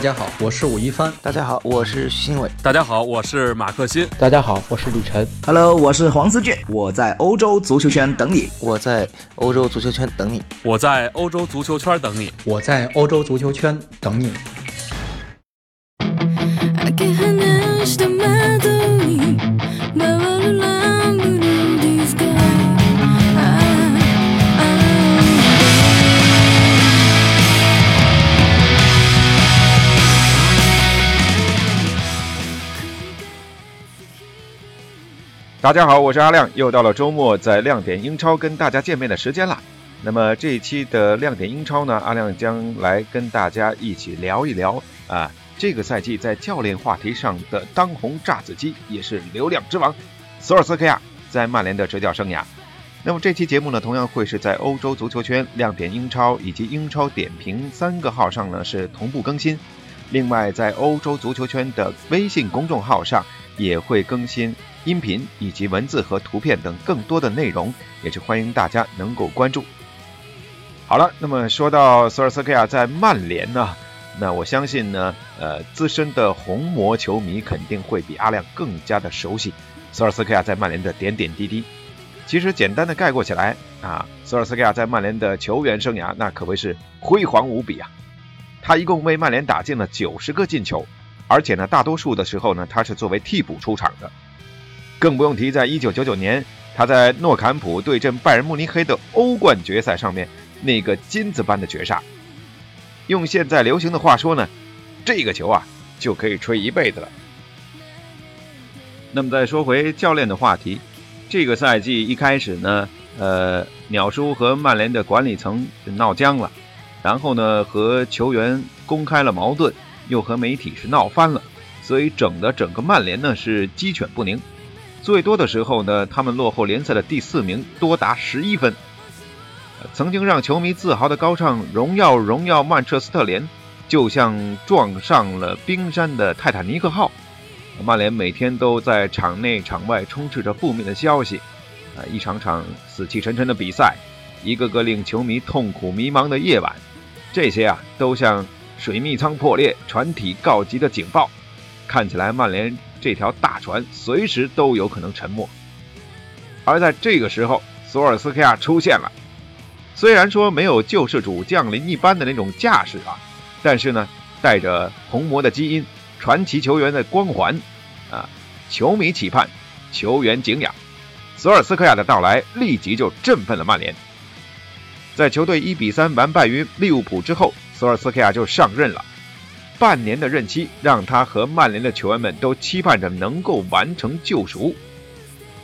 大家好，我是武一帆。大家好，我是徐新伟。大家好，我是马克欣。大家好，我是李晨。Hello，我是黄思俊。我在欧洲足球圈等你。我在欧洲足球圈等你。我在欧洲足球圈等你。我在欧洲足球圈等你。大家好，我是阿亮，又到了周末在亮点英超跟大家见面的时间了。那么这一期的亮点英超呢，阿亮将来跟大家一起聊一聊啊，这个赛季在教练话题上的当红炸子鸡，也是流量之王索尔斯克亚在曼联的执教生涯。那么这期节目呢，同样会是在欧洲足球圈、亮点英超以及英超点评三个号上呢是同步更新。另外，在欧洲足球圈的微信公众号上也会更新。音频以及文字和图片等更多的内容，也是欢迎大家能够关注。好了，那么说到索尔斯克亚在曼联呢，那我相信呢，呃，资深的红魔球迷肯定会比阿亮更加的熟悉索尔斯克亚在曼联的点点滴滴。其实简单的概括起来啊，索尔斯克亚在曼联的球员生涯那可谓是辉煌无比啊。他一共为曼联打进了九十个进球，而且呢，大多数的时候呢，他是作为替补出场的。更不用提，在一九九九年，他在诺坎普对阵拜仁慕尼黑的欧冠决赛上面那个金子般的绝杀。用现在流行的话说呢，这个球啊就可以吹一辈子了。那么再说回教练的话题，这个赛季一开始呢，呃，鸟叔和曼联的管理层闹僵了，然后呢和球员公开了矛盾，又和媒体是闹翻了，所以整的整个曼联呢是鸡犬不宁。最多的时候呢，他们落后联赛的第四名，多达十一分。曾经让球迷自豪的高唱“荣耀荣耀曼彻斯特联”，就像撞上了冰山的泰坦尼克号。曼联每天都在场内场外充斥着负面的消息，啊，一场场死气沉沉的比赛，一个个令球迷痛苦迷茫的夜晚，这些啊，都像水密舱破裂、船体告急的警报。看起来曼联。这条大船随时都有可能沉没，而在这个时候，索尔斯克亚出现了。虽然说没有救世主降临一般的那种架势啊，但是呢，带着红魔的基因、传奇球员的光环啊，球迷期盼，球员敬仰，索尔斯克亚的到来立即就振奋了曼联。在球队一比三完败于利物浦之后，索尔斯克亚就上任了。半年的任期让他和曼联的球员们都期盼着能够完成救赎。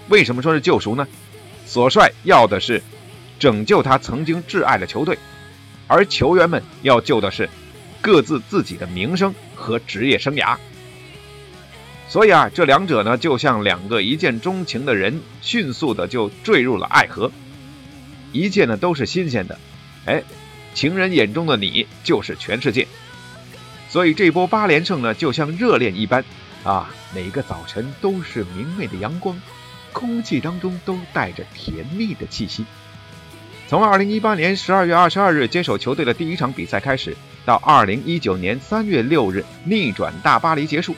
为什么说是救赎呢？索帅要的是拯救他曾经挚爱的球队，而球员们要救的是各自自己的名声和职业生涯。所以啊，这两者呢，就像两个一见钟情的人，迅速的就坠入了爱河。一切呢都是新鲜的，哎，情人眼中的你就是全世界。所以这波八连胜呢，就像热恋一般，啊，每个早晨都是明媚的阳光，空气当中都带着甜蜜的气息。从2018年12月22日接手球队的第一场比赛开始，到2019年3月6日逆转大巴黎结束，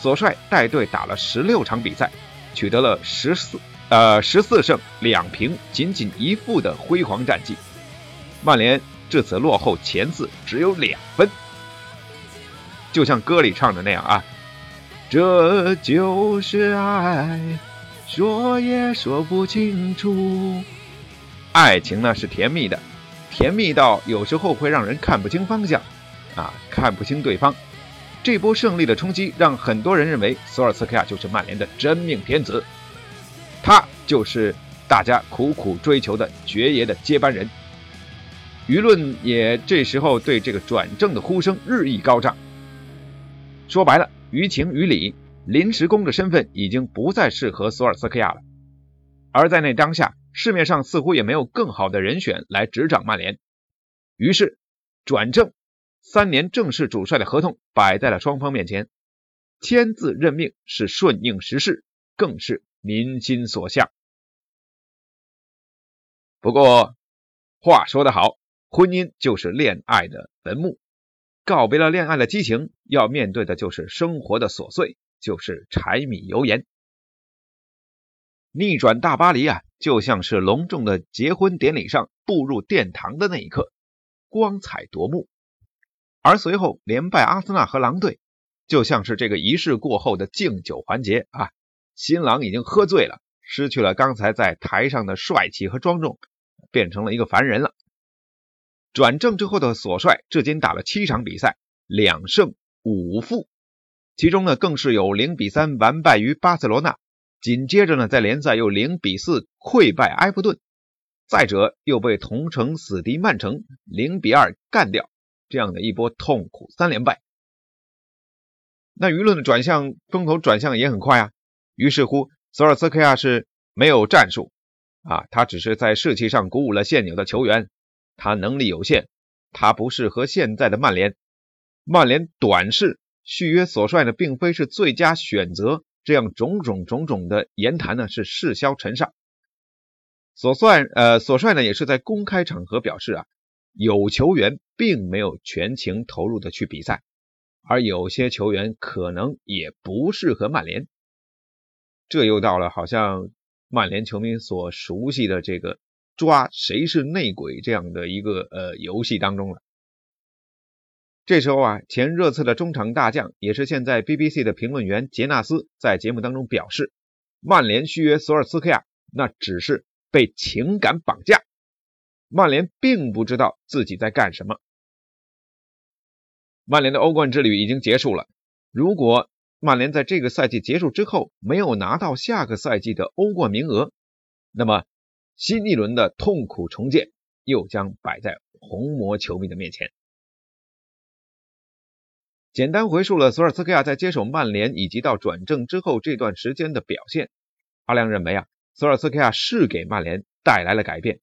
索帅带队打了16场比赛，取得了14呃14胜两平仅仅一负的辉煌战绩。曼联至此落后前四只有两分。就像歌里唱的那样啊，这就是爱，说也说不清楚。爱情呢是甜蜜的，甜蜜到有时候会让人看不清方向，啊，看不清对方。这波胜利的冲击让很多人认为索尔斯克亚就是曼联的真命天子，他就是大家苦苦追求的爵爷的接班人。舆论也这时候对这个转正的呼声日益高涨。说白了，于情于理，临时工的身份已经不再适合索尔斯克亚了。而在那当下，市面上似乎也没有更好的人选来执掌曼联。于是，转正三年正式主帅的合同摆在了双方面前，签字任命是顺应时势，更是民心所向。不过，话说得好，婚姻就是恋爱的坟墓。告别了恋爱的激情，要面对的就是生活的琐碎，就是柴米油盐。逆转大巴黎啊，就像是隆重的结婚典礼上步入殿堂的那一刻，光彩夺目；而随后连败阿森纳和狼队，就像是这个仪式过后的敬酒环节啊，新郎已经喝醉了，失去了刚才在台上的帅气和庄重，变成了一个凡人了。转正之后的索帅至今打了七场比赛，两胜五负，其中呢更是有零比三完败于巴塞罗那。紧接着呢，在联赛又零比四溃败埃弗顿，再者又被同城死敌曼城零比二干掉，这样的一波痛苦三连败。那舆论的转向风头转向也很快啊，于是乎索尔斯克亚是没有战术啊，他只是在士气上鼓舞了现有的球员，他能力有限，他不适合现在的曼联，曼联短视续约索帅呢，并非是最佳选择。这样种种种种的言谈呢，是事消尘上。索帅呃，索帅呢也是在公开场合表示啊，有球员并没有全情投入的去比赛，而有些球员可能也不适合曼联。这又到了好像曼联球迷所熟悉的这个抓谁是内鬼这样的一个呃游戏当中了。这时候啊，前热刺的中场大将，也是现在 BBC 的评论员杰纳斯，在节目当中表示，曼联续约索尔斯克亚，那只是被情感绑架，曼联并不知道自己在干什么。曼联的欧冠之旅已经结束了，如果曼联在这个赛季结束之后没有拿到下个赛季的欧冠名额，那么新一轮的痛苦重建又将摆在红魔球迷的面前。简单回述了索尔斯克亚在接手曼联以及到转正之后这段时间的表现。阿良认为啊，索尔斯克亚是给曼联带来了改变，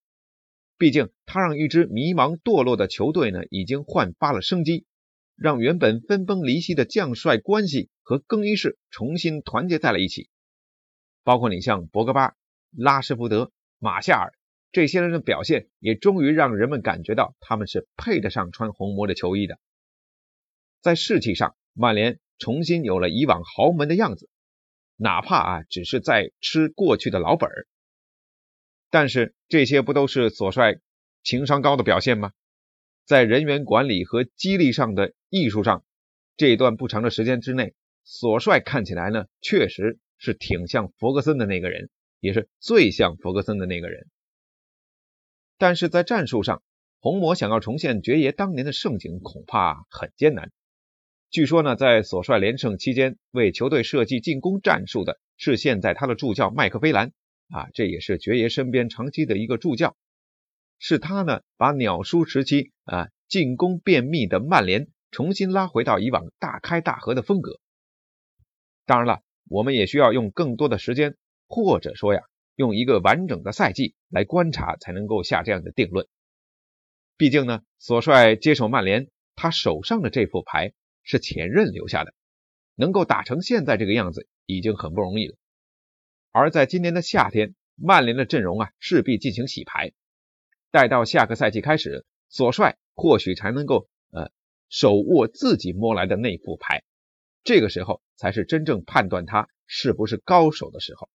毕竟他让一支迷茫堕落的球队呢，已经焕发了生机，让原本分崩离析的将帅关系和更衣室重新团结在了一起。包括你像博格巴、拉什福德、马夏尔这些人的表现，也终于让人们感觉到他们是配得上穿红魔的球衣的。在士气上，曼联重新有了以往豪门的样子，哪怕啊只是在吃过去的老本儿。但是这些不都是索帅情商高的表现吗？在人员管理和激励上的艺术上，这一段不长的时间之内，索帅看起来呢确实是挺像弗格森的那个人，也是最像弗格森的那个人。但是在战术上，红魔想要重现爵爷当年的盛景，恐怕很艰难。据说呢，在所率连胜期间，为球队设计进攻战术的是现在他的助教麦克菲兰啊，这也是爵爷身边长期的一个助教。是他呢，把鸟叔时期啊进攻便秘的曼联重新拉回到以往大开大合的风格。当然了，我们也需要用更多的时间，或者说呀，用一个完整的赛季来观察，才能够下这样的定论。毕竟呢，索帅接手曼联，他手上的这副牌。是前任留下的，能够打成现在这个样子已经很不容易了。而在今年的夏天，曼联的阵容啊势必进行洗牌，待到下个赛季开始，索帅或许才能够呃手握自己摸来的那副牌，这个时候才是真正判断他是不是高手的时候。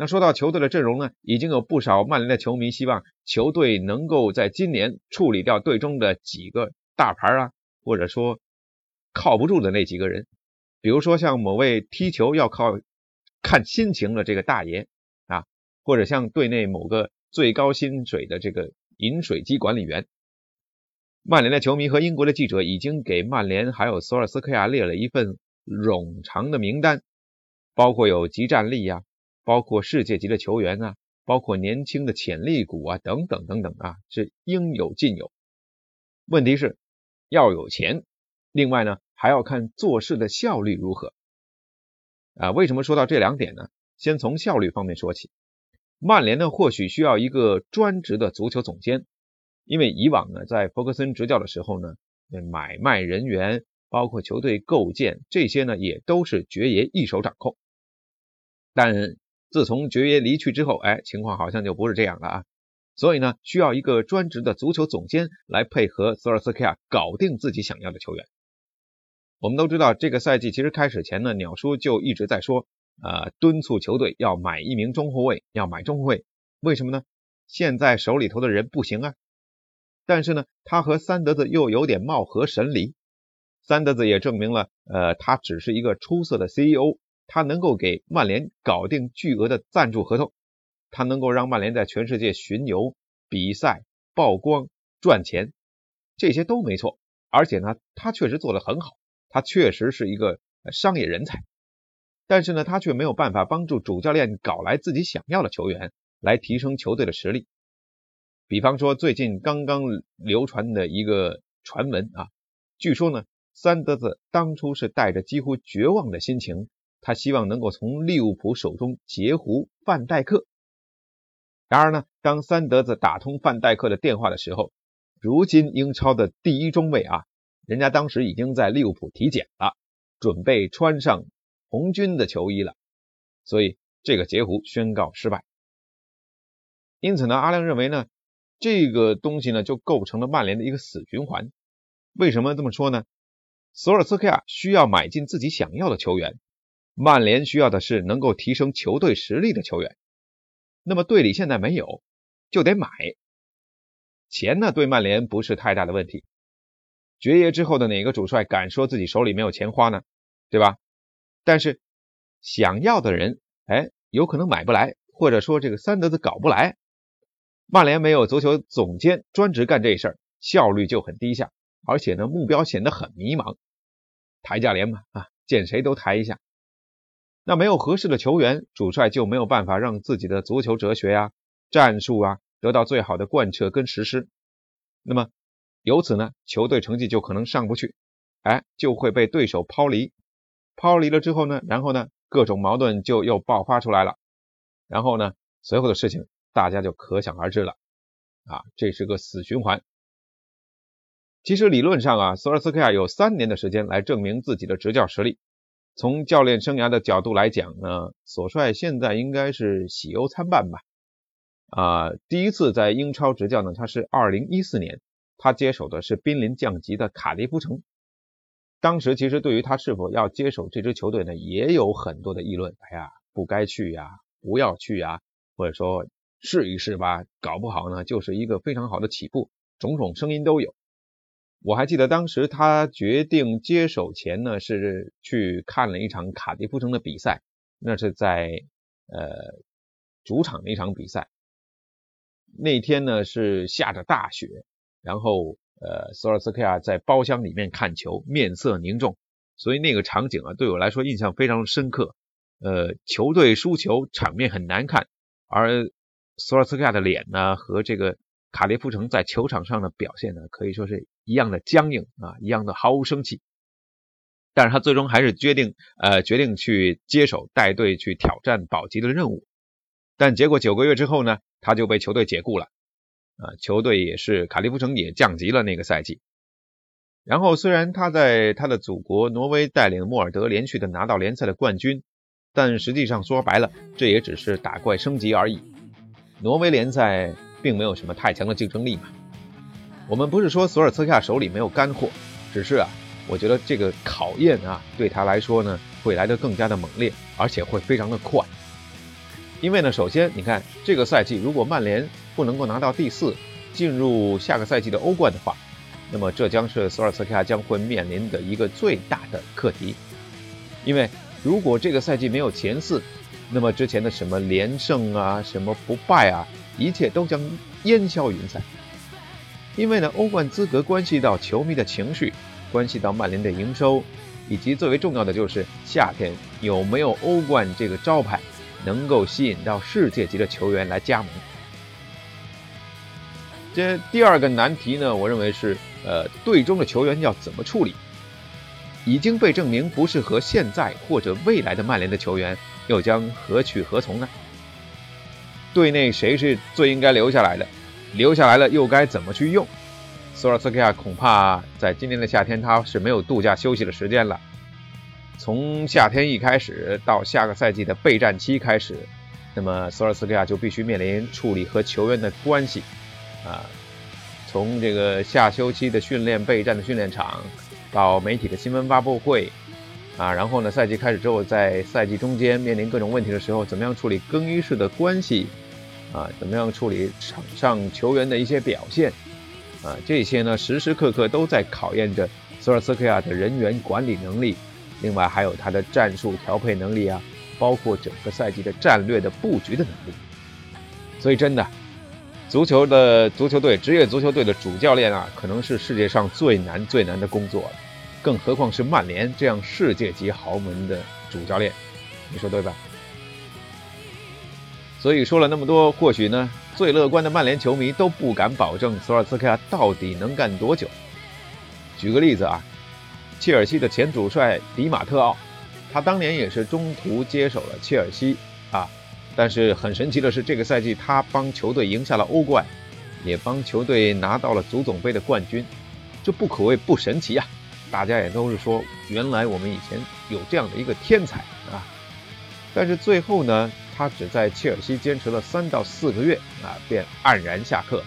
那说到球队的阵容呢，已经有不少曼联的球迷希望球队能够在今年处理掉队中的几个大牌啊。或者说靠不住的那几个人，比如说像某位踢球要靠看心情的这个大爷啊，或者像队内某个最高薪水的这个饮水机管理员。曼联的球迷和英国的记者已经给曼联还有索尔斯克亚列了一份冗长的名单，包括有集战力啊，包括世界级的球员啊，包括年轻的潜力股啊，等等等等啊，是应有尽有。问题是。要有钱，另外呢还要看做事的效率如何啊？为什么说到这两点呢？先从效率方面说起。曼联呢或许需要一个专职的足球总监，因为以往呢在弗格森执教的时候呢，买卖人员包括球队构建这些呢也都是爵爷一手掌控。但自从爵爷离去之后，哎，情况好像就不是这样了啊。所以呢，需要一个专职的足球总监来配合索尔斯克亚搞定自己想要的球员。我们都知道，这个赛季其实开始前呢，鸟叔就一直在说，呃，敦促球队要买一名中后卫，要买中后卫。为什么呢？现在手里头的人不行啊。但是呢，他和三德子又有点貌合神离。三德子也证明了，呃，他只是一个出色的 CEO，他能够给曼联搞定巨额的赞助合同，他能够让曼联在全世界巡游、比赛、曝光、赚钱，这些都没错。而且呢，他确实做得很好。他确实是一个商业人才，但是呢，他却没有办法帮助主教练搞来自己想要的球员，来提升球队的实力。比方说，最近刚刚流传的一个传闻啊，据说呢，三德子当初是带着几乎绝望的心情，他希望能够从利物浦手中截胡范戴克。然而呢，当三德子打通范戴克的电话的时候，如今英超的第一中卫啊。人家当时已经在利物浦体检了，准备穿上红军的球衣了，所以这个截胡宣告失败。因此呢，阿亮认为呢，这个东西呢就构成了曼联的一个死循环。为什么这么说呢？索尔斯克亚需要买进自己想要的球员，曼联需要的是能够提升球队实力的球员。那么队里现在没有，就得买。钱呢，对曼联不是太大的问题。爵爷之后的哪个主帅敢说自己手里没有钱花呢？对吧？但是想要的人，哎，有可能买不来，或者说这个三德子搞不来。曼联没有足球总监专职干这事儿，效率就很低下，而且呢，目标显得很迷茫。抬价联嘛，啊，见谁都抬一下。那没有合适的球员，主帅就没有办法让自己的足球哲学呀、战术啊得到最好的贯彻跟实施。那么。由此呢，球队成绩就可能上不去，哎，就会被对手抛离。抛离了之后呢，然后呢，各种矛盾就又爆发出来了。然后呢，随后的事情大家就可想而知了。啊，这是个死循环。其实理论上啊，索尔斯克亚有三年的时间来证明自己的执教实力。从教练生涯的角度来讲呢，索帅现在应该是喜忧参半吧。啊，第一次在英超执教呢，他是二零一四年。他接手的是濒临降级的卡迪夫城，当时其实对于他是否要接手这支球队呢，也有很多的议论。哎呀，不该去呀，不要去呀，或者说试一试吧，搞不好呢就是一个非常好的起步，种种声音都有。我还记得当时他决定接手前呢，是去看了一场卡迪夫城的比赛，那是在呃主场的一场比赛，那天呢是下着大雪。然后，呃，索尔斯克亚在包厢里面看球，面色凝重，所以那个场景啊，对我来说印象非常深刻。呃，球队输球，场面很难看，而索尔斯克亚的脸呢，和这个卡利夫城在球场上的表现呢，可以说是一样的僵硬啊，一样的毫无生气。但是他最终还是决定，呃，决定去接手带队去挑战保级的任务。但结果九个月之后呢，他就被球队解雇了。啊，球队也是卡利夫城也降级了那个赛季。然后虽然他在他的祖国挪威带领莫尔德连续的拿到联赛的冠军，但实际上说白了，这也只是打怪升级而已。挪威联赛并没有什么太强的竞争力嘛。我们不是说索尔斯克亚手里没有干货，只是啊，我觉得这个考验啊，对他来说呢，会来得更加的猛烈，而且会非常的快。因为呢，首先你看这个赛季，如果曼联不能够拿到第四，进入下个赛季的欧冠的话，那么这将是索尔斯克亚将会面临的一个最大的课题。因为如果这个赛季没有前四，那么之前的什么连胜啊、什么不败啊，一切都将烟消云散。因为呢，欧冠资格关系到球迷的情绪，关系到曼联的营收，以及最为重要的就是夏天有没有欧冠这个招牌。能够吸引到世界级的球员来加盟。这第二个难题呢，我认为是，呃，队中的球员要怎么处理？已经被证明不适合现在或者未来的曼联的球员，又将何去何从呢？队内谁是最应该留下来的？留下来了又该怎么去用？索尔斯克亚恐怕在今年的夏天他是没有度假休息的时间了。从夏天一开始到下个赛季的备战期开始，那么索尔斯克亚就必须面临处理和球员的关系，啊，从这个下休期的训练、备战的训练场，到媒体的新闻发布会，啊，然后呢，赛季开始之后，在赛季中间面临各种问题的时候，怎么样处理更衣室的关系，啊，怎么样处理场上球员的一些表现，啊，这些呢，时时刻刻都在考验着索尔斯克亚的人员管理能力，另外还有他的战术调配能力啊。包括整个赛季的战略的布局的能力，所以真的，足球的足球队、职业足球队的主教练啊，可能是世界上最难最难的工作了，更何况是曼联这样世界级豪门的主教练，你说对吧？所以说了那么多，或许呢，最乐观的曼联球迷都不敢保证索尔斯克亚到底能干多久。举个例子啊，切尔西的前主帅迪马特奥。他当年也是中途接手了切尔西啊，但是很神奇的是，这个赛季他帮球队赢下了欧冠，也帮球队拿到了足总杯的冠军，这不可谓不神奇呀！大家也都是说，原来我们以前有这样的一个天才啊，但是最后呢，他只在切尔西坚持了三到四个月啊，便黯然下课，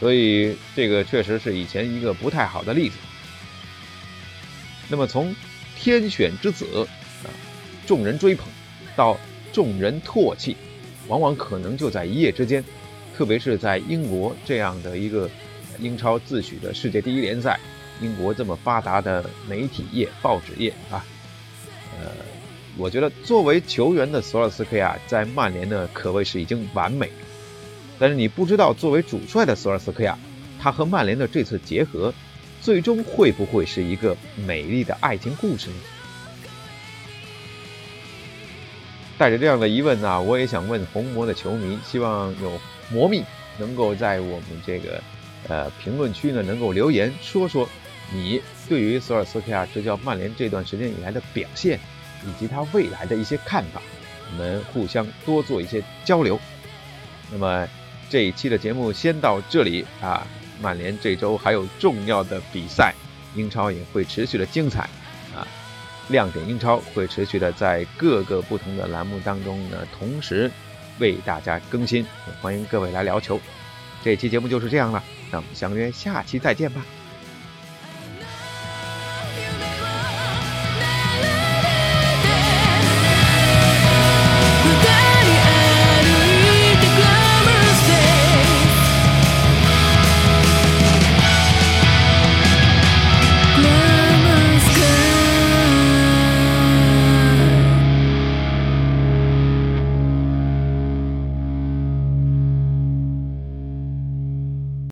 所以这个确实是以前一个不太好的例子。那么从天选之子啊，众人追捧，到众人唾弃，往往可能就在一夜之间。特别是在英国这样的一个英超自诩的世界第一联赛，英国这么发达的媒体业、报纸业啊，我觉得作为球员的索尔斯克亚在曼联呢，可谓是已经完美。但是你不知道，作为主帅的索尔斯克亚，他和曼联的这次结合。最终会不会是一个美丽的爱情故事呢？带着这样的疑问呢，我也想问红魔的球迷，希望有魔蜜能够在我们这个呃评论区呢能够留言说说你对于索尔斯克亚执教曼联这段时间以来的表现，以及他未来的一些看法，我们互相多做一些交流。那么这一期的节目先到这里啊。曼联这周还有重要的比赛，英超也会持续的精彩啊！亮点英超会持续的在各个不同的栏目当中呢，同时为大家更新，欢迎各位来聊球。这期节目就是这样了，那我们相约下期再见吧。